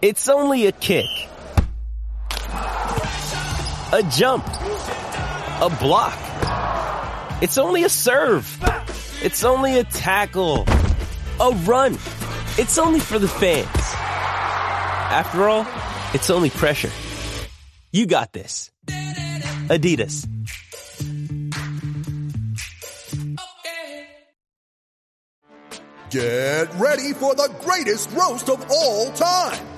It's only a kick. A jump. A block. It's only a serve. It's only a tackle. A run. It's only for the fans. After all, it's only pressure. You got this. Adidas. Get ready for the greatest roast of all time.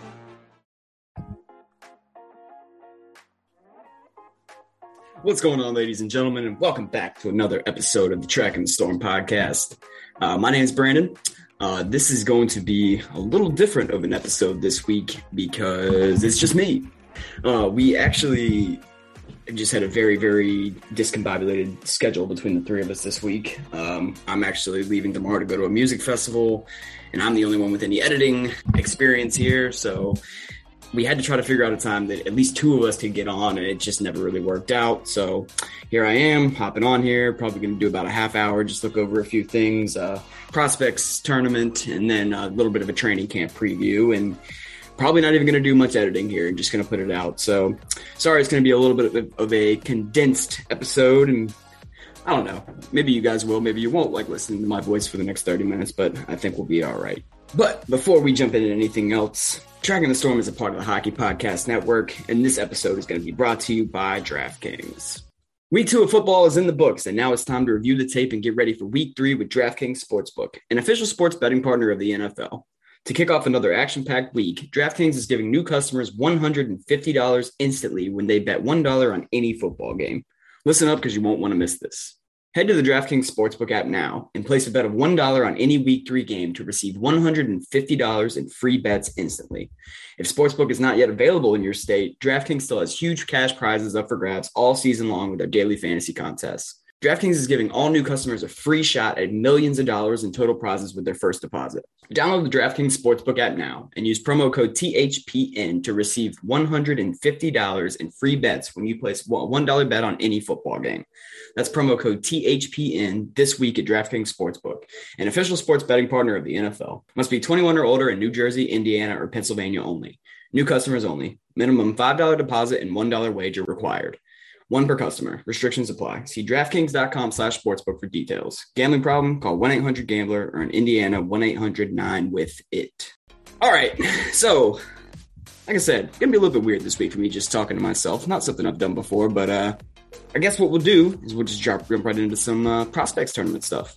What's going on, ladies and gentlemen, and welcome back to another episode of the Tracking the Storm podcast. Uh, my name is Brandon. Uh, this is going to be a little different of an episode this week because it's just me. Uh, we actually just had a very, very discombobulated schedule between the three of us this week. Um, I'm actually leaving tomorrow to go to a music festival, and I'm the only one with any editing experience here. So we had to try to figure out a time that at least two of us could get on, and it just never really worked out. So here I am, hopping on here. Probably going to do about a half hour, just look over a few things, uh, prospects tournament, and then a little bit of a training camp preview, and probably not even going to do much editing here. and just going to put it out. So sorry, it's going to be a little bit of a condensed episode, and I don't know. Maybe you guys will, maybe you won't like listening to my voice for the next 30 minutes, but I think we'll be all right. But before we jump into anything else, Tracking the Storm is a part of the Hockey Podcast Network, and this episode is going to be brought to you by DraftKings. Week two of football is in the books, and now it's time to review the tape and get ready for week three with DraftKings Sportsbook, an official sports betting partner of the NFL. To kick off another action packed week, DraftKings is giving new customers $150 instantly when they bet $1 on any football game. Listen up because you won't want to miss this. Head to the DraftKings Sportsbook app now and place a bet of $1 on any Week 3 game to receive $150 in free bets instantly. If Sportsbook is not yet available in your state, DraftKings still has huge cash prizes up for grabs all season long with their daily fantasy contests. DraftKings is giving all new customers a free shot at millions of dollars in total prizes with their first deposit. Download the DraftKings Sportsbook app now and use promo code THPN to receive $150 in free bets when you place a $1 bet on any football game. That's promo code THPN this week at DraftKings Sportsbook, an official sports betting partner of the NFL. Must be 21 or older in New Jersey, Indiana, or Pennsylvania only. New customers only. Minimum $5 deposit and $1 wager required. One per customer. Restrictions apply. See DraftKings.com slash sportsbook for details. Gambling problem? Call 1-800-GAMBLER or in Indiana, 1-800-9-WITH-IT. All right. So, like I said, going to be a little bit weird this week for me just talking to myself. Not something I've done before, but uh, I guess what we'll do is we'll just jump, jump right into some uh, prospects tournament stuff.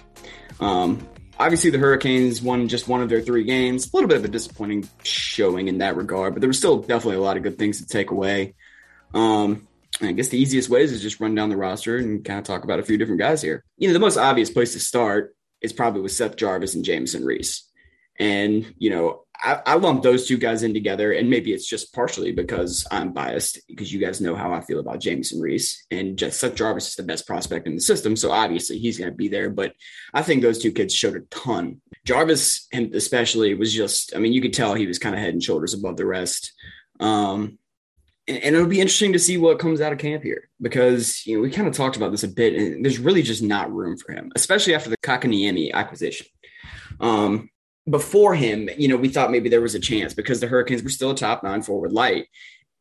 Um, obviously, the Hurricanes won just one of their three games. A little bit of a disappointing showing in that regard, but there was still definitely a lot of good things to take away. Um, I guess the easiest ways is just run down the roster and kind of talk about a few different guys here. You know, the most obvious place to start is probably with Seth Jarvis and Jamieson Rees. And, you know, I, I lump those two guys in together, and maybe it's just partially because I'm biased, because you guys know how I feel about Jamieson Rees. And just Seth Jarvis is the best prospect in the system. So obviously he's going to be there. But I think those two kids showed a ton. Jarvis, especially, was just, I mean, you could tell he was kind of head and shoulders above the rest. Um, and, it'll be interesting to see what comes out of camp here because you know we kind of talked about this a bit, and there's really just not room for him, especially after the Kotkaniemi acquisition. Um, before him, you know, we thought maybe there was a chance because the Hurricanes were still a top nine forward light.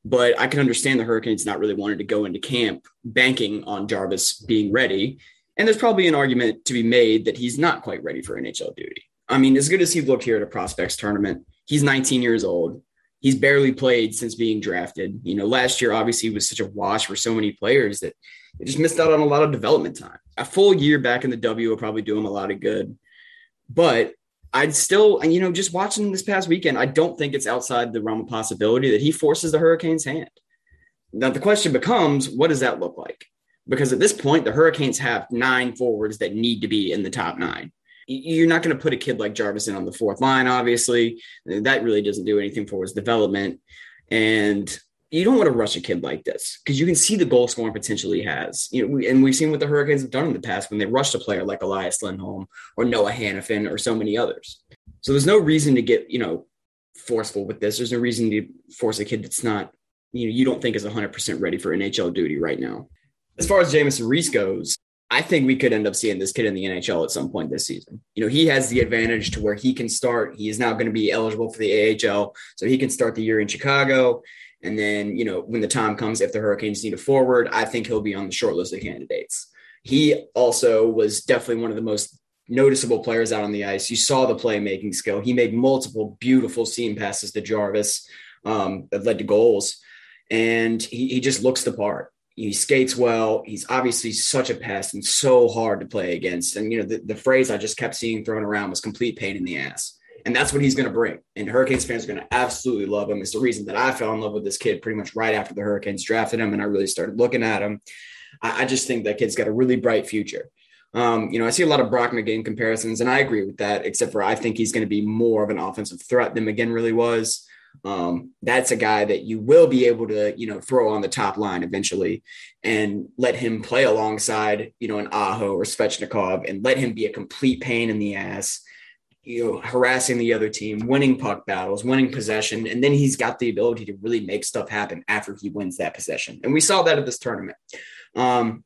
But I can understand the Hurricanes not really wanting to go into camp banking on Jarvis being ready. And there's probably an argument to be made that he's not quite ready for NHL duty. I mean, as good as he looked here at a prospects tournament, he's 19 years old he's barely played since being drafted. You know, last year obviously was such a wash for so many players that they just missed out on a lot of development time. A full year back in the W will probably do him a lot of good. But I'd still, you know, just watching this past weekend, I don't think it's outside the realm of possibility that he forces the Hurricanes' hand. Now the question becomes, what does that look like? Because at this point, the Hurricanes have nine forwards that need to be in the top nine you're not going to put a kid like Jarvis in on the fourth line, obviously. That really doesn't do anything for his development. And you don't want to rush a kid like this because you can see the goal scoring potential he has. You know, we, and we've seen what the Hurricanes have done in the past when they rushed a player like Elias Lindholm or Noah Hanifin or so many others. So there's no reason to get you know forceful with this. There's no reason to force a kid that's not you know you don't think is 100% ready for NHL duty right now. As far as Jamieson Rees goes, I think we could end up seeing this kid in the NHL at some point this season. You know, he has the advantage to where he can start. He is now going to be eligible for the AHL, so he can start the year in Chicago. And then, you know, when the time comes, if the Hurricanes need a forward, I think he'll be on the short list of candidates. He also was definitely one of the most noticeable players out on the ice. You saw the playmaking skill. He made multiple beautiful seam passes to Jarvis um, that led to goals. And he, he just looks the part he skates well. He's obviously such a pest and so hard to play against. And, you know, the, the phrase I just kept seeing thrown around was complete pain in the ass. And that's what he's going to bring. And Hurricanes fans are going to absolutely love him. It's the reason that I fell in love with this kid pretty much right after the Hurricanes drafted him and I really started looking at him. I, I just think that kid's got a really bright future. Um, you know, I see a lot of Brock McGinn comparisons, and I agree with that, except for I think he's going to be more of an offensive threat than McGinn really was um, that's a guy that you will be able to, you know, throw on the top line eventually and let him play alongside, you know, an Aho or Svechnikov and let him be a complete pain in the ass, you know, harassing the other team, winning puck battles, winning possession. And then he's got the ability to really make stuff happen after he wins that possession. And we saw that at this tournament. Um,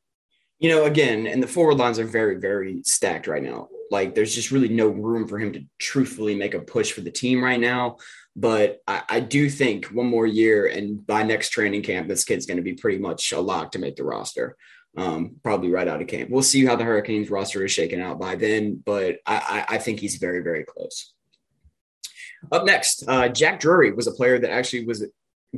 you know, again, and the forward lines are very, very stacked right now. Like there's just really no room for him to truthfully make a push for the team right now. But I, I do think one more year and by next training camp, this kid's going to be pretty much a lock to make the roster. Um, probably right out of camp. We'll see how the Hurricanes roster is shaken out by then, but I, I think he's very, very close. Up next, uh, Jack Drury was a player that actually was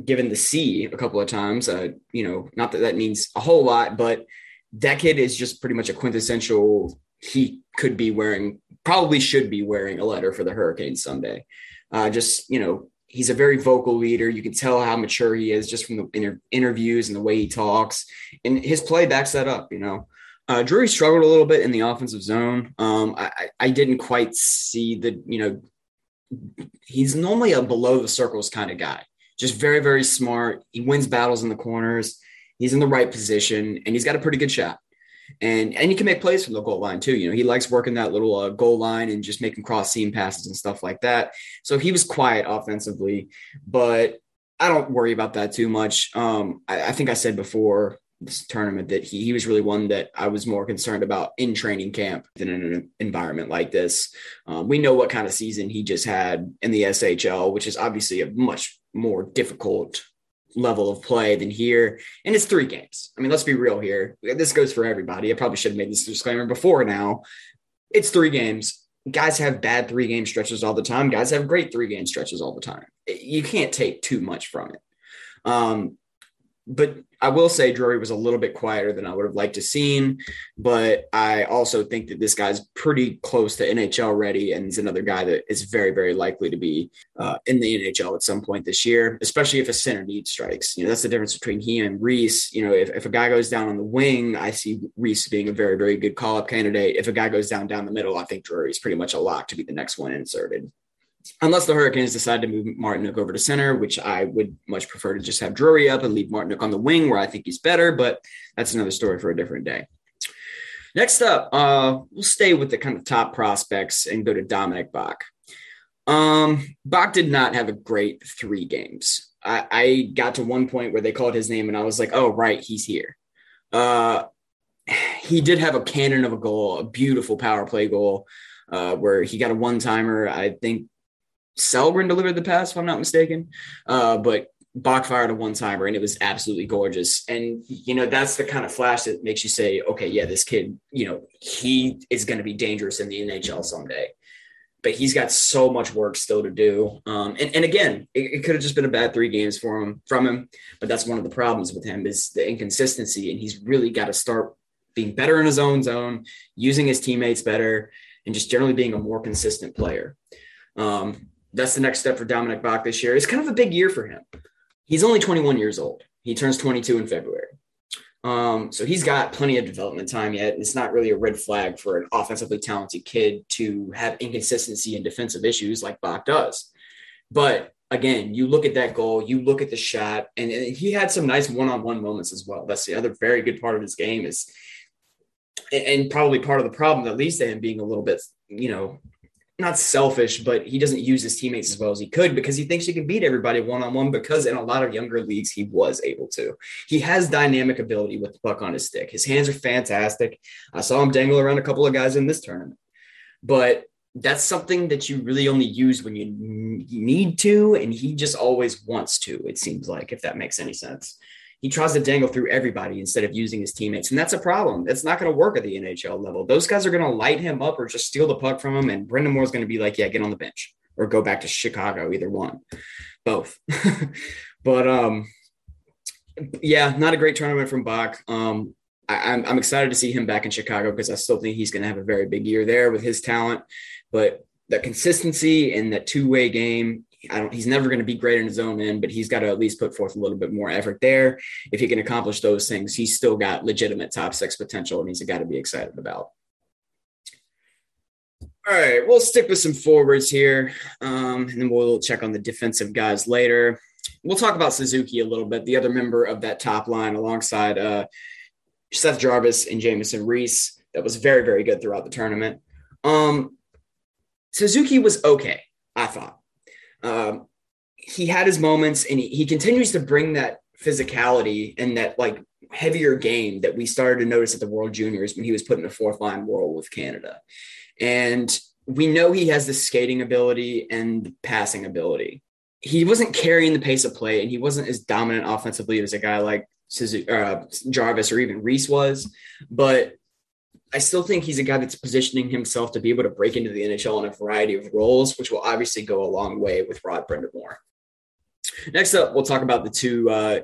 given the C a couple of times. Uh, you know, not that that means a whole lot, but that kid is just pretty much a quintessential. He could be wearing, probably should be wearing a letter for the Hurricanes someday. Uh, just you know, he's a very vocal leader. You can tell how mature he is just from the inter- interviews and the way he talks, and his play backs that up. You know, uh, Drury struggled a little bit in the offensive zone. Um, I, I didn't quite see the you know, he's normally a below the circles kind of guy. Just very very smart. He wins battles in the corners. He's in the right position, and he's got a pretty good shot and and he can make plays from the goal line too. You know, he likes working that little uh, goal line and just making cross seam passes and stuff like that. So he was quiet offensively, but I don't worry about that too much. Um, I, I think I said before this tournament that he, he was really one that I was more concerned about in training camp than in an environment like this. Um, we know what kind of season he just had in the SHL, which is obviously a much more difficult level of play than here. And it's three games. I mean, let's be real here. This goes for everybody. I probably should have made this disclaimer before now. It's three games. Guys have bad three game stretches all the time. Guys have great three game stretches all the time. You can't take too much from it. Um, but I will say Drury was a little bit quieter than I would have liked to seen, but I also think that this guy's pretty close to NHL ready, and he's another guy that is very, very likely to be uh, in the NHL at some point this year, especially if a center need strikes. You know, that's the difference between he and Rees. You know, if, if a guy goes down on the wing, I see Rees being a very, very good call up candidate. If a guy goes down down the middle, I think Drury's pretty much a lock to be the next one inserted unless the Hurricanes decide to move Martinook over to center, which I would much prefer to just have Drury up and leave Martinook on the wing where I think he's better, but that's another story for a different day. Next up, uh, we'll stay with the kind of top prospects and go to Dominik Bokk. Um, Bokk did not have a great three games. I, I got to one point where they called his name and I was like, oh, right, he's here. Uh, he did have a cannon of a goal, a beautiful power play goal. Uh, where he got a one timer. I think Sellgren delivered the pass, if I'm not mistaken. Uh, but Bokk fired a one timer and it was absolutely gorgeous. And, you know, that's the kind of flash that makes you say, okay, yeah, this kid, you know, he is going to be dangerous in the NHL someday. But he's got so much work still to do. Um, and, and again, it, it could have just been a bad three games for him from him. But that's one of the problems with him is the inconsistency. And he's really got to start being better in his own zone, using his teammates better, and just generally being a more consistent player. Um, that's the next step for Dominik Bokk this year. It's kind of a big year for him. He's only 21 years old. He turns 22 in February. Um, so he's got plenty of development time yet. It's not really a red flag for an offensively talented kid to have inconsistency and defensive issues like Bokk does. But again, you look at that goal, you look at the shot, and, he had some nice one-on-one moments as well. That's the other very good part of his game is, and probably part of the problem that leads to him being a little bit, you know, not selfish, but he doesn't use his teammates as well as he could because he thinks he can beat everybody one on one. Because in a lot of younger leagues, he was able to. He has dynamic ability with the puck on his stick. His hands are fantastic. I saw him dangle around a couple of guys in this tournament, but that's something that you really only use when you need to, and he just always wants to. It seems like, if that makes any sense he tries to dangle through everybody instead of using his teammates. And that's a problem. It's not going to work at the NHL level. Those guys are going to light him up or just steal the puck from him. And Brind'Amour is going to be like, yeah, get on the bench or go back to Chicago, either one, both. but um, yeah, not a great tournament from Bokk. Um, I, I'm, I'm excited to see him back in Chicago because I still think he's going to have a very big year there with his talent. But the consistency and that two way game, I don't, he's never going to be great in his own end, but he's got to at least put forth a little bit more effort there. If he can accomplish those things, he's still got legitimate top six potential, and he's guy to be excited about. All right, we'll stick with some forwards here, um, and then we'll check on the defensive guys later. We'll talk about Suzuki a little bit, the other member of that top line alongside uh, Seth Jarvis and Jamieson Rees. That was very, very good throughout the tournament. Um, Suzuki was okay, I thought. Um, he had his moments and he, he continues to bring that physicality and that like heavier game that we started to notice at the World Juniors when he was put in the fourth line role with Canada. And we know he has the skating ability and passing ability. He wasn't carrying the pace of play and he wasn't as dominant offensively as a guy like uh, Jarvis or even Rees was, but I still think he's a guy that's positioning himself to be able to break into the NHL in a variety of roles, which will obviously go a long way with Rod Brind'Amour. Next up, we'll talk about the two uh,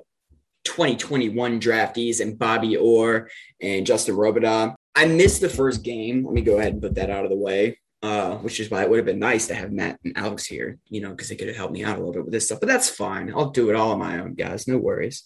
2021 draftees and Bobby Orr and Justin Robidas. I missed the first game. Let me go ahead and put that out of the way uh, which is why it would have been nice to have Matt and Alex here, you know, because they could have helped me out a little bit with this stuff. But that's fine. I'll do it all on my own, guys. No worries.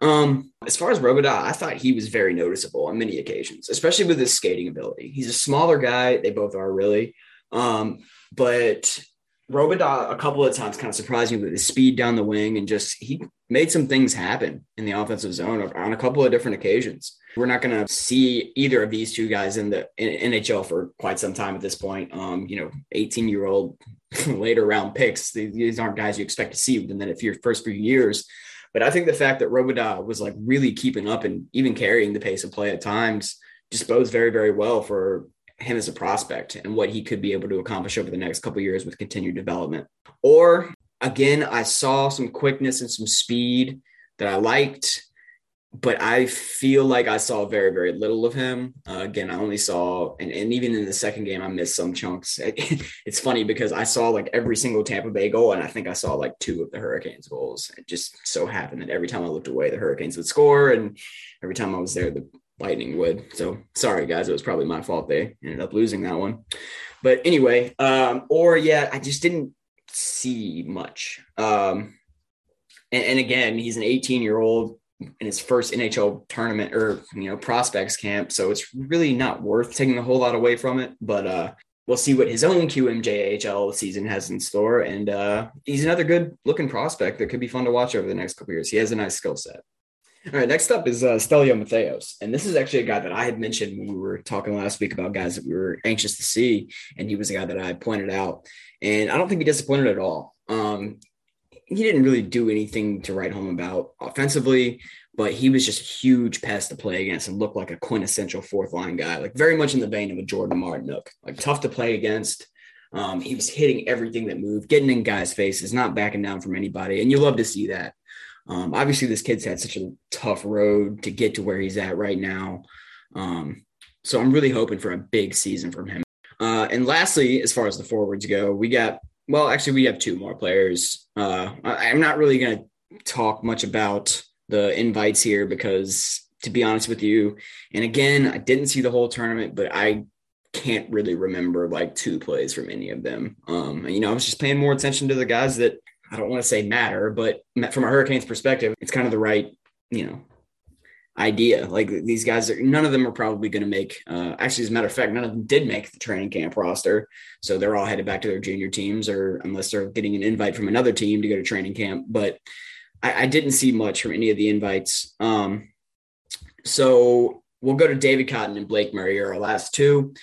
Um, as far as Robidas, I thought he was very noticeable on many occasions, especially with his skating ability. He's a smaller guy. They both are really. Um, but Robidas a couple of times kind of surprised me with his speed down the wing and just he made some things happen in the offensive zone on a couple of different occasions. We're not going to see either of these two guys in the NHL for quite some time at this point. Um, you know, 18 year old later round picks. These aren't guys you expect to see within the your first few years. But I think the fact that Robidas was like really keeping up and even carrying the pace of play at times just bodes very, very well for him as a prospect and what he could be able to accomplish over the next couple years with continued development. Or again, I saw some quickness and some speed that I liked but I feel like I saw very, very little of him. Uh, again, I only saw, and, and even in the second game, I missed some chunks. it's funny because I saw like every single Tampa Bay goal, and I think I saw like two of the Hurricanes goals. It just so happened that every time I looked away, the Hurricanes would score, and every time I was there, the Lightning would. So sorry, guys, it was probably my fault. They ended up losing that one. But anyway, um, or yeah, I just didn't see much. Um, and, and again, he's an 18 year old in his first NHL tournament or you know prospects camp. So it's really not worth taking a whole lot away from it. But uh, we'll see what his own QMJHL season has in store. And uh, he's another good looking prospect that could be fun to watch over the next couple years. He has a nice skill set. All right, next up is uh, Stelio Mattheos. And this is actually a guy that I had mentioned when we were talking last week about guys that we were anxious to see. And he was a guy that I pointed out. And I don't think he disappointed at all. Um, he didn't really do anything to write home about offensively, but he was just a huge pest to play against and looked like a quintessential fourth line guy, like very much in the vein of a Jordan Martinook, like tough to play against. Um, he was hitting everything that moved, getting in guys' faces, not backing down from anybody. And you love to see that. Um, obviously, this kid's had such a tough road to get to where he's at right now. Um, so I'm really hoping for a big season from him. Uh, and lastly, as far as the forwards go, we got well, actually, we have two more players. Uh, I, am not really going to talk much about the invites here because, to be honest with you, and again, I didn't see the whole tournament, but I can't really remember like two plays from any of them. Um, you know, I was just paying more attention to the guys that I don't want to say matter, but from a Hurricanes perspective, it's kind of the right, you know, idea. Like these guys are none of them are probably going to make. Uh, actually, as a matter of fact, none of them did make the training camp roster, so they're all headed back to their junior teams, or unless they're getting an invite from another team to go to training camp. But I, I didn't see much from any of the invites. Um, so we'll go to David Cotton and Blake Murray are our last two.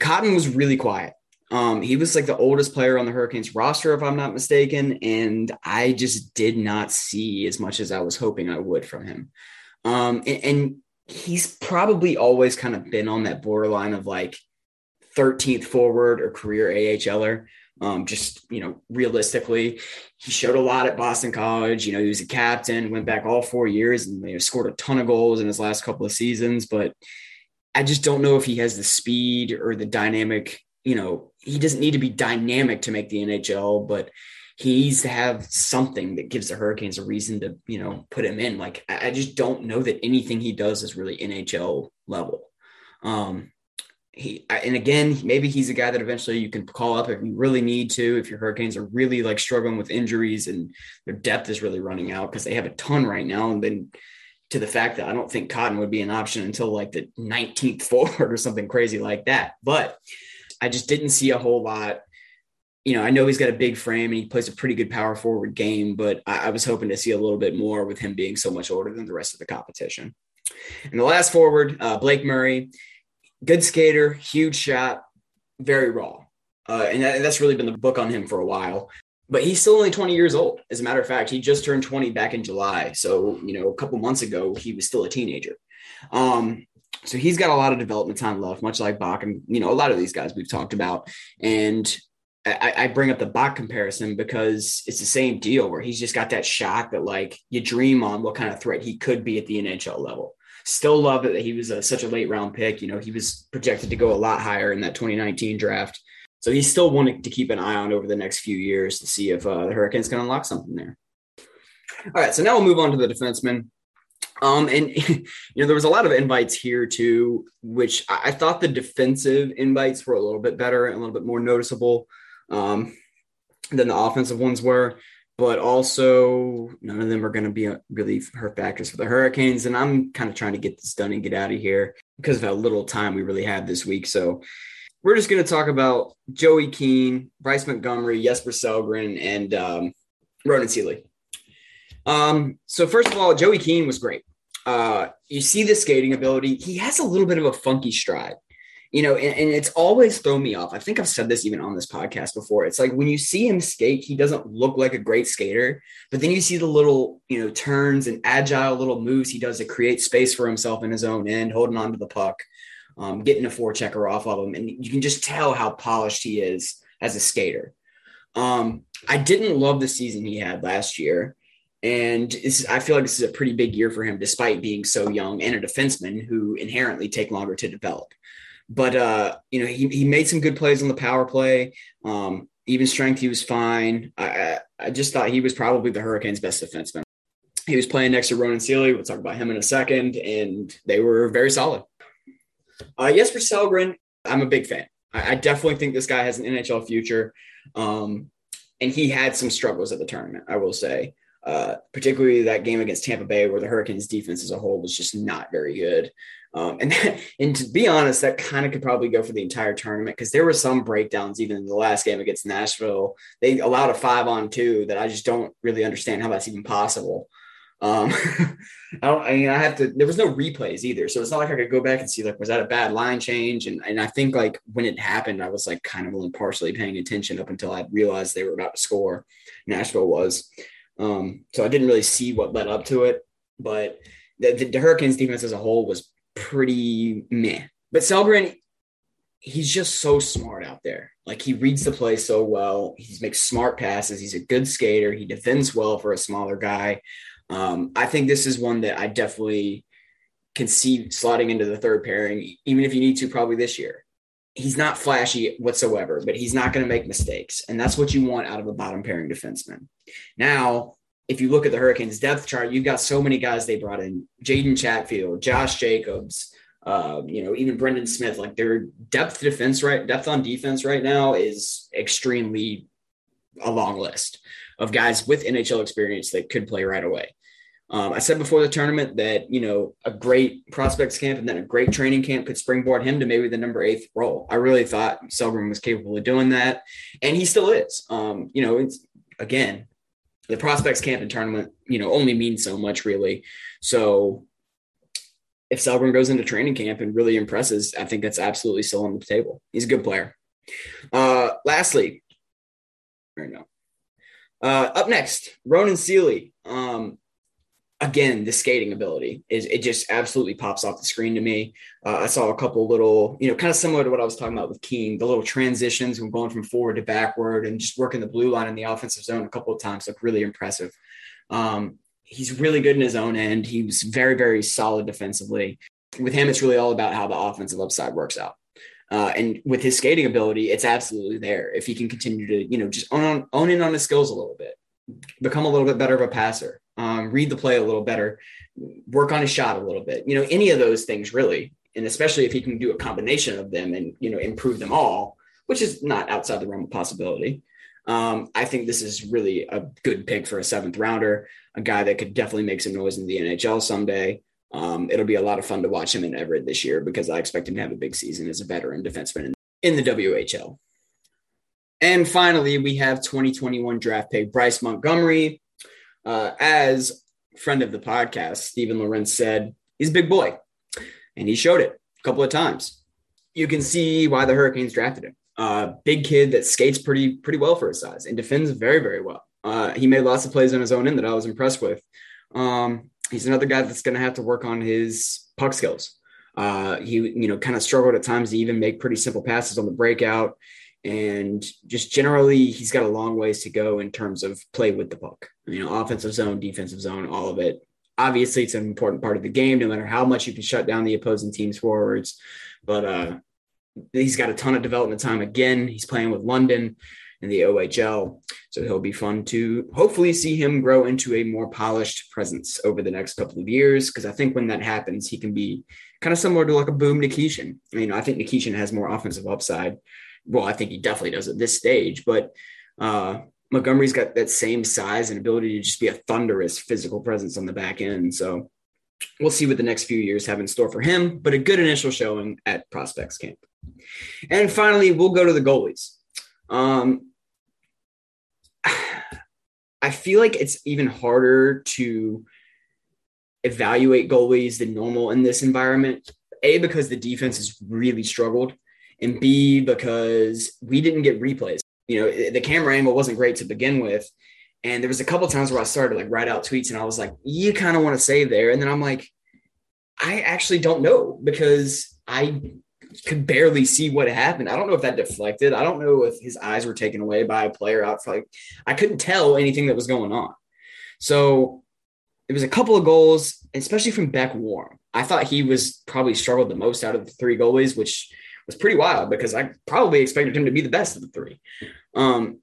Cotton was really quiet. Um, he was like the oldest player on the Hurricanes roster, if I'm not mistaken, and I just did not see as much as I was hoping I would from him. Um, and, and he's probably always kind of been on that borderline of like 13th forward or career AHLer. Um, just you know, realistically, he showed a lot at Boston College. You know, he was a captain, went back all four years, and you know, scored a ton of goals in his last couple of seasons. But I just don't know if he has the speed or the dynamic. You know, he doesn't need to be dynamic to make the NHL, but he needs to have something that gives the Hurricanes a reason to, you know, put him in. Like I just don't know that anything he does is really NHL level. Um, he and again, maybe he's a guy that eventually you can call up if you really need to. If your Hurricanes are really like struggling with injuries and their depth is really running out because they have a ton right now, and then to the fact that I don't think Cotton would be an option until like the 19th forward or something crazy like that. But I just didn't see a whole lot. You know, I know he's got a big frame and he plays a pretty good power forward game, but I, I was hoping to see a little bit more with him being so much older than the rest of the competition. And the last forward, uh, Blake Murray good skater, huge shot, very raw. Uh, and, that, that's really been the book on him for a while. But he's still only 20 years old. As a matter of fact, he just turned 20 back in July. So, you know, a couple months ago, he was still a teenager. Um, so he's got a lot of development time left, much like Bokk and, you know, a lot of these guys we've talked about. And I, I, bring up the Bokk comparison because it's the same deal where he's just got that shot that like you dream on what kind of threat he could be at the NHL level. Still love it that he was a, such a late round pick. You know, he was projected to go a lot higher in that 2019 draft. So he's still wanting to keep an eye on over the next few years to see if uh, the Hurricanes can unlock something there. All right, so now we'll move on to the defensemen. Um, and you know, there was a lot of invites here too, which I thought the defensive invites were a little bit better and a little bit more noticeable um, than the offensive ones were but also none of them are going to be really hurt factors for the Hurricanes. And I'm kind of trying to get this done and get out of here because of how little time we really have this week. So we're just going to talk about Joey Keane, Bryce Montgomery, Jesper Sellgren, and um, Ronan Seeley. Um, so first of all, Joey Keane was great. Uh, you see the skating ability. He has a little bit of a funky stride you know, and, and, it's always thrown me off. I think I've said this even on this podcast before. It's like when you see him skate, he doesn't look like a great skater, but then you see the little, you know, turns and agile little moves he does to create space for himself in his own end, holding on to the puck, um, getting a forechecker off of him. And you can just tell how polished he is as a skater. Um, I didn't love the season he had last year. And I feel like this is a pretty big year for him, despite being so young and a defenseman who inherently take longer to develop. But uh, you know, he, he made some good plays on the power play. Um, even strength, he was fine. I, I just thought he was probably the Hurricanes' best defenseman. He was playing next to Ronan Seeley. We'll talk about him in a second, and they were very solid. Uh, Jesper Sellgren, I'm a big fan. I, I, definitely think this guy has an NHL future. Um, and he had some struggles at the tournament, I will say. Uh, particularly that game against Tampa Bay, where the Hurricanes defense as a whole was just not very good. Um, and that, and to be honest, that kind of could probably go for the entire tournament because there were some breakdowns even in the last game against Nashville. They allowed a five on two that I just don't really understand how that's even possible. Um, I don't. I mean, I have to. There was no replays either, so it's not like I could go back and see like was that a bad line change? And and I think like when it happened, I was like kind of only partially paying attention up until I realized they were about to score. Nashville was, um, so I didn't really see what led up to it, but. The, the Hurricanes defense as a whole was pretty meh. But Sellgren, he's just so smart out there. Like he reads the play so well. He makes smart passes. He's a good skater. He defends well for a smaller guy. Um, I think this is one that I definitely can see slotting into the third pairing, even if you need to, probably this year. He's not flashy whatsoever, but he's not going to make mistakes. And that's what you want out of a bottom pairing defenseman. Now, if you look at the Hurricanes depth chart, you've got so many guys they brought in: Jalen Chatfield, Josh Jacobs, uh, you know, even Brendan Smith. Like their depth defense right, depth on defense right now is extremely a long list of guys with NHL experience that could play right away. Um, I said before the tournament that you know a great prospects camp and then a great training camp could springboard him to maybe the number eighth role. I really thought Sellgren was capable of doing that, and he still is. Um, you know, it's again the prospects camp and tournament. You know, only means so much really. So if Sellgren goes into training camp and really impresses, I think that's absolutely still on the table. He's a good player. Uh, lastly, or no. Uh, up next, Ronan Seeley. Um, again, the skating ability is it just absolutely pops off the screen to me. Uh, I saw a couple little, you know, kind of similar to what I was talking about with King, the little transitions from going from forward to backward and just working the blue line in the offensive zone a couple of times look really impressive. Um, he's really good in his own end. He was very, very solid defensively. With him, it's really all about how the offensive upside works out. Uh, and with his skating ability, it's absolutely there. If he can continue to, you know, just own, own in on his skills a little bit, become a little bit better of a passer, um, read the play a little better, work on his shot a little bit, you know, any of those things really. And especially if he can do a combination of them and, you know, improve them all, which is not outside the realm of possibility. Um, I think this is really a good pick for a seventh rounder, a guy that could definitely make some noise in the NHL someday. Um, it'll be a lot of fun to watch him in Everett this year because I expect him to have a big season as a veteran defenseman in, in the WHL. And finally, we have 2021 draft pick Bryce Montgomery. Uh, as friend of the podcast, Stephen Lorenz said, he's a big boy, and he showed it a couple of times. You can see why the Hurricanes drafted him. Uh, big kid that skates pretty pretty well for his size and defends very very well. Uh, he made lots of plays on his own end that I was impressed with. Um, he's another guy that's going to have to work on his puck skills. Uh, he, you know, kind of struggled at times to even make pretty simple passes on the breakout. And just generally, he's got a long ways to go in terms of play with the puck. You know, offensive zone, defensive zone, all of it. Obviously, it's an important part of the game, no matter how much you can shut down the opposing team's forwards. But uh, he's got a ton of development time. Again, he's playing with London in the OHL. So he'll be fun to hopefully see him grow into a more polished presence over the next couple of years. Because I think when that happens, he can be kind of similar to like a boom Nikishin. I mean, I think Nikishin has more offensive upside. Well, I think he definitely does at this stage, but uh, Montgomery's got that same size and ability to just be a thunderous physical presence on the back end. So we'll see what the next few years have in store for him, but a good initial showing at prospects camp. And finally, we'll go to the goalies. Um, I feel like it's even harder to evaluate goalies than normal in this environment. A, because the defense has really struggled, and B, because we didn't get replays. You know, the camera angle wasn't great to begin with. And there was a couple times where I started to like write out tweets and I was like, you kind of want to save there. And then I'm like, I actually don't know because I could barely see what happened. I don't know if that deflected. I don't know if his eyes were taken away by a player out for like I couldn't tell anything that was going on. So there was a couple of goals, especially from Beck Warm. I thought he was probably struggled the most out of the three goalies, which was pretty wild because I probably expected him to be the best of the three. Um,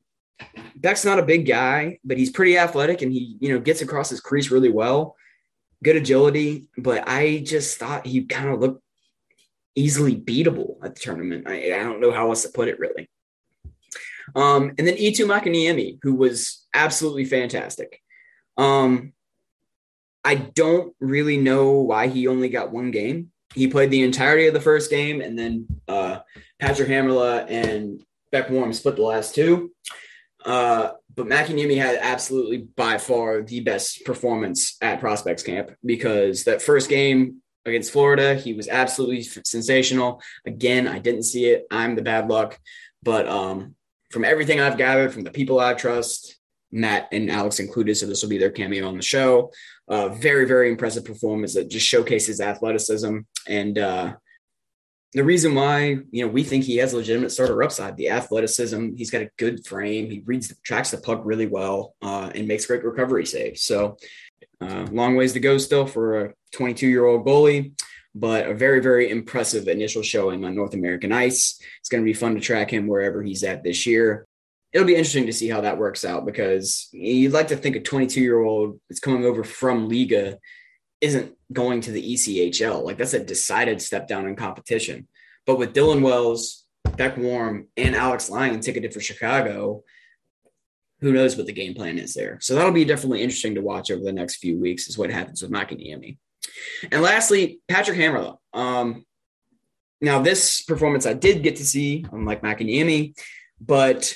Beck's not a big guy, but he's pretty athletic and he, you know, gets across his crease really well. Good agility, but I just thought he kind of looked easily beatable at the tournament. I, I don't know how else to put it really. Um, and then Eetu Makiniemi, who was absolutely fantastic. Um, I don't really know why he only got one game. He played the entirety of the first game, and then uh, Patrick Hamrla and Beck Warm split the last two. Uh, but Makiniemi had absolutely by far the best performance at Prospects Camp because that first game against Florida. He was absolutely sensational. Again, I didn't see it. I'm the bad luck. But um, from everything I've gathered from the people I trust, Matt and Alex included, so this will be their cameo on the show. Uh, very, very impressive performance that just showcases athleticism. And uh, the reason why, you know, we think he has legitimate starter upside, the athleticism, he's got a good frame. He reads, tracks the puck really well uh, and makes great recovery saves. So uh, long ways to go still for a 22 year old goalie, but a very, very impressive initial showing on North American ice. It's going to be fun to track him wherever he's at this year. It'll be interesting to see how that works out because you'd like to think a 22 year old that's coming over from Liiga isn't going to the ECHL. Like that's a decided step down in competition. But with Dylan Wells, Beck Warm, and Alex Lyon ticketed for Chicago, who knows what the game plan is there. So that'll be definitely interesting to watch over the next few weeks is what happens with Makiniemi. And lastly, Patrick Hamrla. Um, now, this performance I did get to see, unlike Makiniemi, but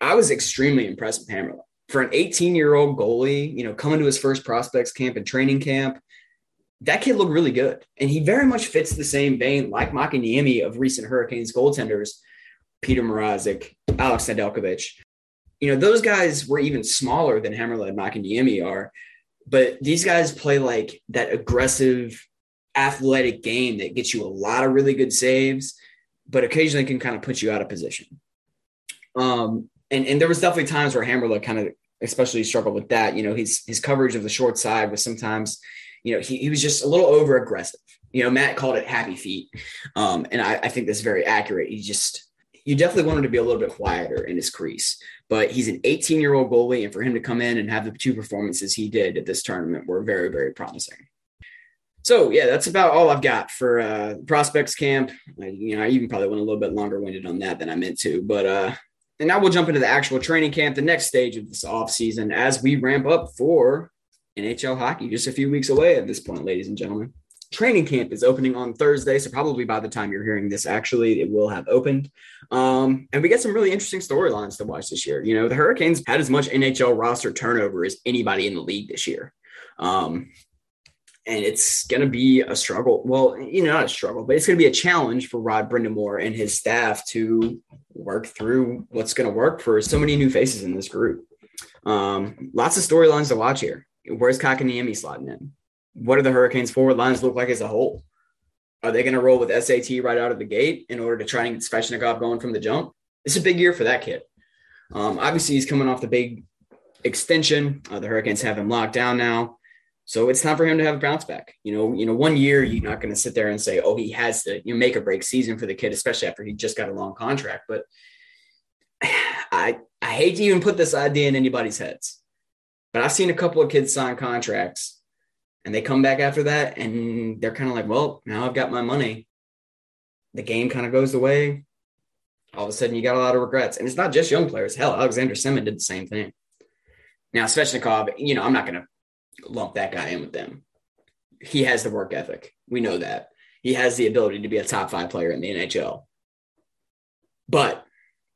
I was extremely impressed with Hamrla. For an 18 year old goalie, you know, coming to his first prospects camp and training camp, that kid looked really good. And he very much fits the same vein like Makiniemi of recent Hurricanes goaltenders, Peter Mrazek, Alex Nedeljkovic. You know, those guys were even smaller than Hamrla and Makiniemi are, but these guys play like that aggressive, athletic game that gets you a lot of really good saves, but occasionally can kind of put you out of position. Um, and, and there was definitely times where Hamrla kind of especially struggled with that. You know, his his coverage of the short side was sometimes, you know, he, he was just a little over aggressive. You know, Matt called it happy feet. Um, and I, I think that's very accurate. He just you definitely want him to be a little bit quieter in his crease. But he's an 18 year old goalie, and for him to come in and have the two performances he did at this tournament were very, very promising. So yeah, that's about all I've got for uh, prospects camp. I, you know, I even probably went a little bit longer winded on that than I meant to, but uh, and now we'll jump into the actual training camp, the next stage of this off season as we ramp up for NHL hockey, just a few weeks away at this point, ladies and gentlemen. Training camp is opening on Thursday, so probably by the time you're hearing this, actually, it will have opened. Um, and we get some really interesting storylines to watch this year. You know, the Hurricanes had as much NHL roster turnover as anybody in the league this year. Um, and it's going to be a struggle. Well, you know, not a struggle, but it's going to be a challenge for Rod Brind'Amour and his staff to work through what's going to work for so many new faces in this group. Um, lots of storylines to watch here. Where's Kotkaniemi slotting in? What do the Hurricanes forward lines look like as a whole? Are they going to roll with SAT right out of the gate in order to try and get Svechnikov going from the jump? It's a big year for that kid. Um, obviously, he's coming off the big extension. Uh, the Hurricanes have him locked down now. So it's time for him to have a bounce back. You know, you know, one year you're not going to sit there and say, "Oh, he has to you know, make a break season for the kid," especially after he just got a long contract. But I I hate to even put this idea in anybody's heads, but I've seen a couple of kids sign contracts, and they come back after that, and they're kind of like, "Well, now I've got my money." The game kind of goes away. All of a sudden, you got a lot of regrets, and it's not just young players. Hell, Alexander Semin did the same thing. Now, Svechnikov, you know, I'm not going to lump that guy in with them. He has the work ethic. We know that. He has the ability to be a top five player in the NHL. But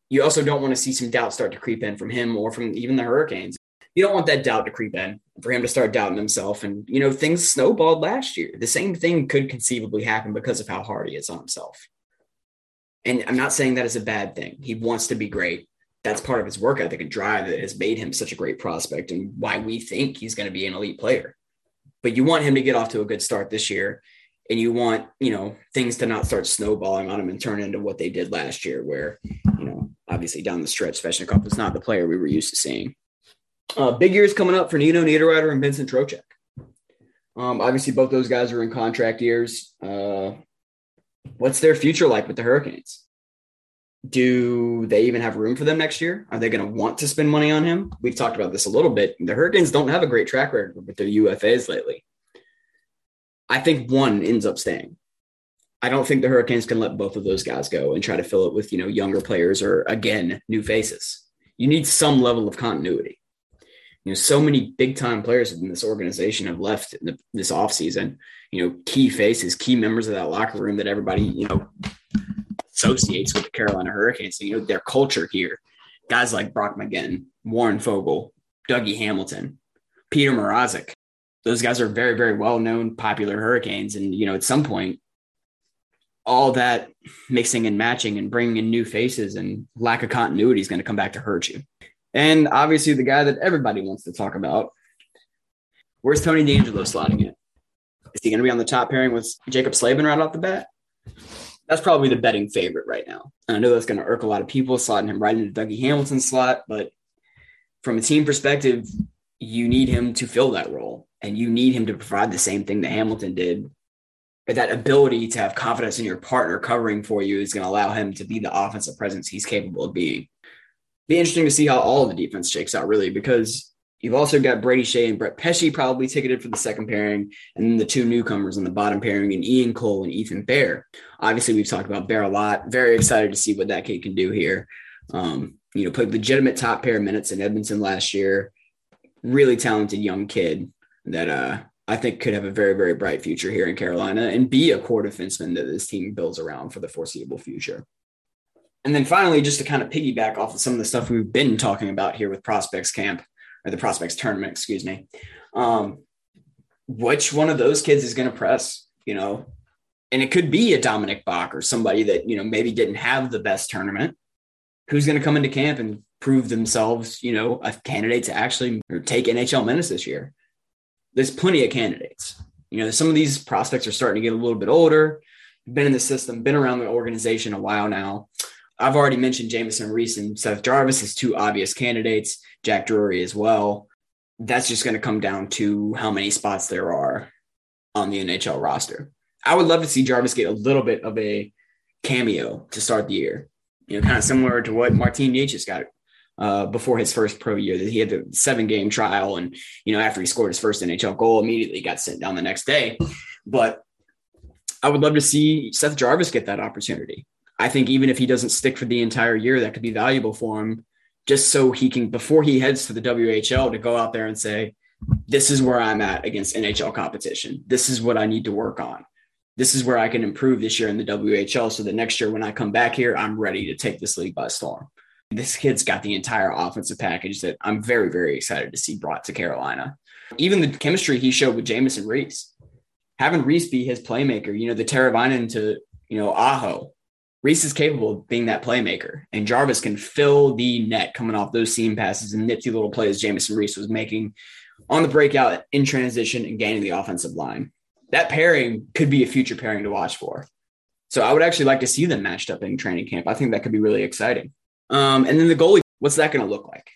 you also don't want to see some doubt start to creep in from him or from even the Hurricanes. You don't want that doubt to creep in for him to start doubting himself. And, you know, things snowballed last year. The same thing could conceivably happen because of how hard he is on himself. And I'm not saying that is a bad thing. He wants to be great that's part of his work ethic and drive that has made him such a great prospect and why we think he's going to be an elite player. But you want him to get off to a good start this year. And you want, you know, things to not start snowballing on him and turn into what they did last year, where, you know, obviously down the stretch, Svechnikov was not the player we were used to seeing. Uh, big years coming up for Nino Niederreiter and Vincent Trocheck. Um, obviously, both those guys are in contract years. Uh, what's their future like with the Hurricanes? Do they even have room for them next year? Are they going to want to spend money on him? We've talked about this a little bit. The Hurricanes don't have a great track record with their UFAs lately. I think one ends up staying. I don't think the Hurricanes can let both of those guys go and try to fill it with, you know, younger players or again, new faces. You need some level of continuity. You know, so many big time players in this organization have left the, this offseason, you know, key faces, key members of that locker room that everybody, you know, associates with the Carolina Hurricanes. You know, their culture here. Guys like Brock McGinn, Warren Foegele, Dougie Hamilton, Peter Mrazek. Those guys are very, very well known, popular Hurricanes. And, you know, at some point, all that mixing and matching and bringing in new faces and lack of continuity is going to come back to hurt you. And obviously, the guy that everybody wants to talk about, where's Tony DeAngelo slotting? Is he going to be on the top pairing with Jaccob Slavin right off the bat? That's probably the betting favorite right now. And I know that's going to irk a lot of people, slotting him right into Dougie Hamilton's slot. But from a team perspective, you need him to fill that role and you need him to provide the same thing that Hamilton did. But that ability to have confidence in your partner covering for you is going to allow him to be the offensive presence he's capable of being. Be interesting to see how all the defense shakes out, really, because You've also got Brady Skjei and Brett Pesce probably ticketed for the second pairing, and then the two newcomers in the bottom pairing, and Ian Cole and Ethan Bear. Obviously, we've talked about Bear a lot. Very excited to see what that kid can do here. Um, you know, played legitimate top pair minutes in Edmonton last year. Really talented young kid that uh, I think could have a very, very bright future here in Carolina and be a core defenseman that this team builds around for the foreseeable future. And then finally, just to kind of piggyback off of some of the stuff we've been talking about here with Prospects Camp or the Prospects Tournament, excuse me. Um, which one of those kids is going to press, you know? And it could be a Dominik Bokk or somebody that, you know, maybe didn't have the best tournament who's going to come into camp and prove themselves, you know, a candidate to actually take NHL minutes this year. There's plenty of candidates. You know, some of these prospects are starting to get a little bit older, been in the system, been around the organization a while now. I've already mentioned Jamieson Rees and Seth Jarvis as two obvious candidates, Jack Drury as well. That's just going to come down to how many spots there are on the NHL roster. I would love to see Jarvis get a little bit of a cameo to start the year. You know, kind of similar to what Martin Necas got uh, before his first pro year. That he had the seven game trial, and you know, after he scored his first NHL goal, immediately got sent down the next day. But I would love to see Seth Jarvis get that opportunity. I think even if he doesn't stick for the entire year, that could be valuable for him, just so he can before he heads to the WHL to go out there and say, "This is where I'm at against NHL competition. This is what I need to work on." this is where I can improve this year in the WHL. So that next year, when I come back here, I'm ready to take this league by storm. This kid's got the entire offensive package that I'm very, very excited to see brought to Carolina. Even the chemistry he showed with Jamieson Rees, having Rees be his playmaker, you know, the Teravainen to, you know, Aho. Rees is capable of being that playmaker, and Jarvis can fill the net coming off those seam passes and nifty little plays Jamieson Rees was making on the breakout in transition and gaining the offensive line that pairing could be a future pairing to watch for. So I would actually like to see them matched up in training camp. I think that could be really exciting. Um, and then the goalie, what's that going to look like?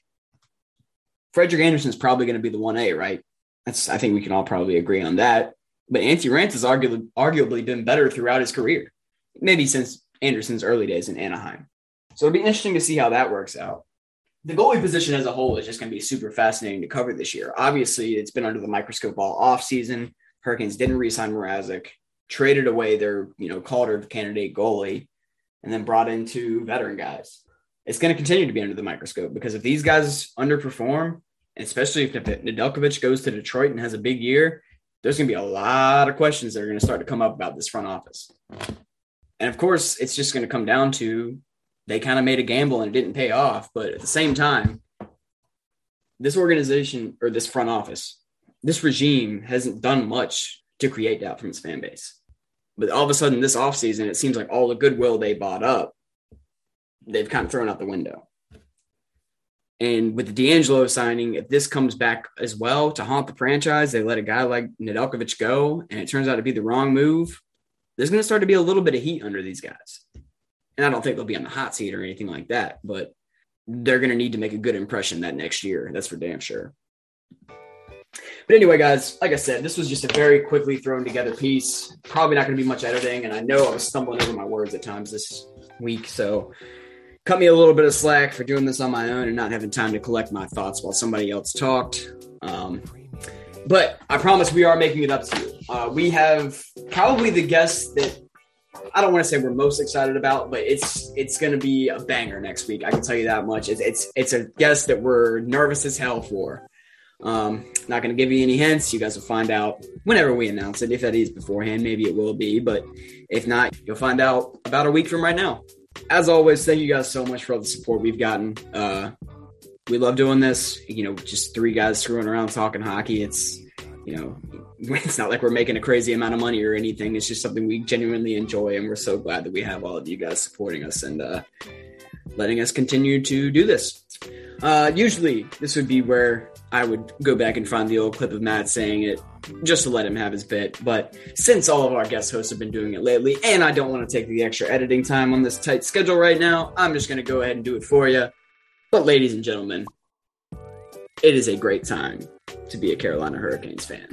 Frederik Andersen is probably going to be the 1A, right? That's I think we can all probably agree on that. But Antti Raanta has arguably, arguably been better throughout his career, maybe since Andersen's early days in Anaheim. So it'll be interesting to see how that works out. The goalie position as a whole is just going to be super fascinating to cover this year. Obviously, it's been under the microscope all off season. Hurricanes didn't re-sign Mrazek, traded away their, you know, Calder candidate goalie, and then brought in two veteran guys. It's going to continue to be under the microscope because if these guys underperform, especially if Nedeljkovic goes to Detroit and has a big year, there's going to be a lot of questions that are going to start to come up about this front office. And of course, it's just going to come down to they kind of made a gamble and it didn't pay off. But at the same time, this organization or this front office this regime hasn't done much to create doubt from its fan base. But all of a sudden, this offseason, it seems like all the goodwill they bought up, they've kind of thrown out the window. And with the DeAngelo signing, if this comes back as well to haunt the franchise, they let a guy like Nedeljkovic go, and it turns out to be the wrong move. There's going to start to be a little bit of heat under these guys. And I don't think they'll be on the hot seat or anything like that, but they're going to need to make a good impression that next year. That's for damn sure. But anyway, guys, like I said, this was just a very quickly thrown together piece. Probably not going to be much editing, and I know I was stumbling over my words at times this week, so cut me a little bit of slack for doing this on my own and not having time to collect my thoughts while somebody else talked. Um, but I promise we are making it up to you. Uh, we have probably the guest that I don't want to say we're most excited about, but it's it's going to be a banger next week. I can tell you that much. It's it's, it's a guest that we're nervous as hell for. Um, not going to give you any hints. You guys will find out whenever we announce it. If that is beforehand, maybe it will be. But if not, you'll find out about a week from right now. As always, thank you guys so much for all the support we've gotten. Uh, we love doing this. You know, just three guys screwing around talking hockey. It's you know, it's not like we're making a crazy amount of money or anything. It's just something we genuinely enjoy, and we're so glad that we have all of you guys supporting us and uh, letting us continue to do this. Uh, usually, this would be where I would go back and find the old clip of Matt saying it just to let him have his bit. But since all of our guest hosts have been doing it lately, and I don't want to take the extra editing time on this tight schedule right now, I'm just going to go ahead and do it for you. But, ladies and gentlemen, it is a great time to be a Carolina Hurricanes fan.